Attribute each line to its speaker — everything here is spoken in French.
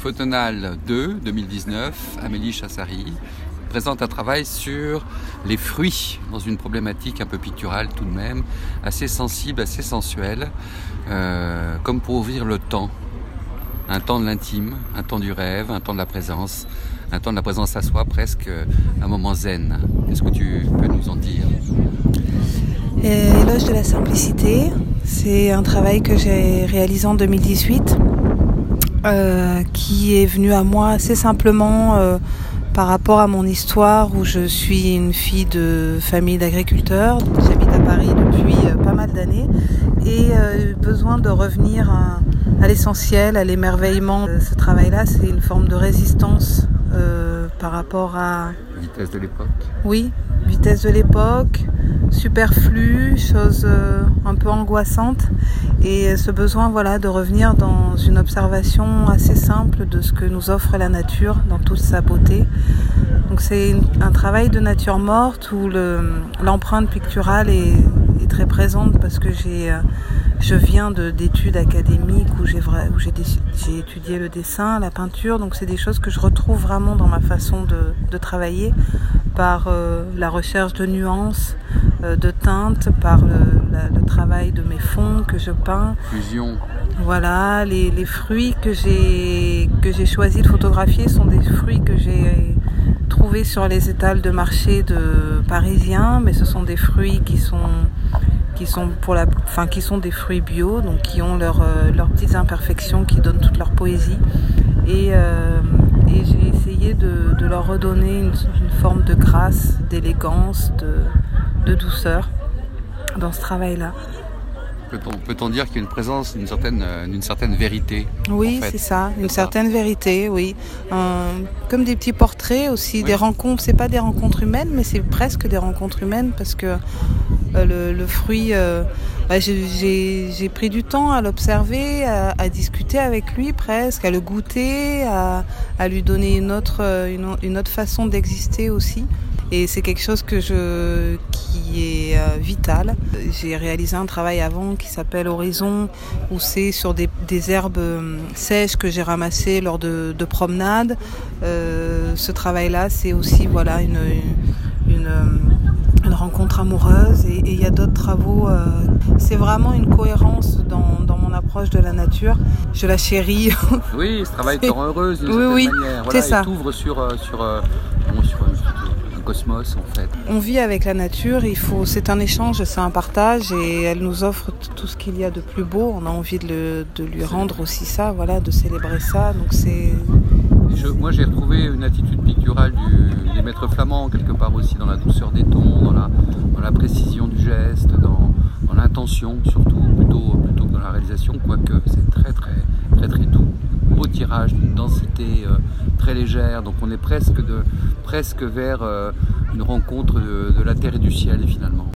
Speaker 1: Photonal 2 2019, Amélie Chassari présente un travail sur les fruits dans une problématique un peu picturale tout de même, assez sensible, assez sensuelle, euh, comme pour ouvrir le temps. Un temps de l'intime, un temps du rêve, un temps de la présence, un temps de la présence à soi, presque un moment zen. Qu'est-ce que tu peux nous en dire?
Speaker 2: Éloge de la simplicité, c'est un travail que j'ai réalisé en 2018, euh, qui est venu à moi assez simplement euh, par rapport à mon histoire où je suis une fille de famille d'agriculteurs. J'habite à Paris depuis euh, pas mal d'années et euh, besoin de revenir à, à l'essentiel, à l'émerveillement. Ce travail-là, c'est une forme de résistance par rapport à...
Speaker 1: Vitesse de l'époque
Speaker 2: Oui, vitesse de l'époque, superflu, chose euh, un peu angoissante et ce besoin voilà de revenir dans une observation assez simple de ce que nous offre la nature dans toute sa beauté. Donc c'est un travail de nature morte où l'empreinte picturale est, est, très présente parce que j'ai euh, je viens d'études académiques où j'ai étudié le dessin, la peinture, donc c'est des choses que je retrouve vraiment dans ma façon de, de travailler par euh, la recherche de nuances, euh, de teintes, par le, la, le, travail de mes fonds que je peins.
Speaker 1: Fusion.
Speaker 2: Voilà, les, les fruits que j'ai que j'ai choisi de photographier sont des fruits que j'ai trouvés sur les étals de marché de parisiens, mais ce sont des fruits qui sont qui sont pour la, enfin qui sont des fruits bio, donc qui ont leurs euh, leurs petites imperfections, qui donnent toute leur poésie. Et, euh, et j'ai essayé de, de, leur redonner une, une forme de grâce, d'élégance, de, de, douceur dans ce travail-là.
Speaker 1: Peut-on peut dire qu'il y a une présence d'une certaine, certaine vérité
Speaker 2: Oui, en fait. c'est ça, une certaine ça. vérité, oui. Euh, comme des petits portraits aussi, oui. des rencontres. C'est pas des rencontres humaines, mais c'est presque des rencontres humaines parce que euh, le, le, fruit, euh, j'ai pris du temps à l'observer, à, discuter avec lui presque, à le goûter, à, lui donner une autre, une, autre façon d'exister aussi. Et c'est quelque chose qui est euh, vital. J'ai réalisé un travail avant qui s'appelle Horizon, où c'est sur des, herbes euh, sèches que j'ai ramassées lors de, de promenades. Euh, ce travail-là, c'est aussi voilà une, amoureuse. Et il y a d'autres travaux. Euh, c'est vraiment une cohérence dans, dans, mon approche de la nature. Je la chéris.
Speaker 1: Oui, ce travail te rend heureuse d'une
Speaker 2: oui,
Speaker 1: certaine
Speaker 2: oui,
Speaker 1: manière.
Speaker 2: Voilà,
Speaker 1: ça. t'ouvre sur, sur, bon, sur cosmos en fait.
Speaker 2: On vit avec la nature, il faut, c'est un échange, c'est un partage et elle nous offre tout ce qu'il y a de plus beau. On a envie de, le, de lui rendre aussi ça, voilà, de célébrer ça. Donc c'est.
Speaker 1: Moi j'ai retrouvé une attitude picturale du, des maîtres flamands quelque part aussi dans la douceur des tons, dans la, dans la précision du geste, dans, dans l'intention surtout plutôt plutôt que dans la réalisation, quoique c'est très très très très doux. Beau tirage d'une densité euh, très légère. Donc on est presque de presque vers euh, une rencontre de, de la terre et du ciel finalement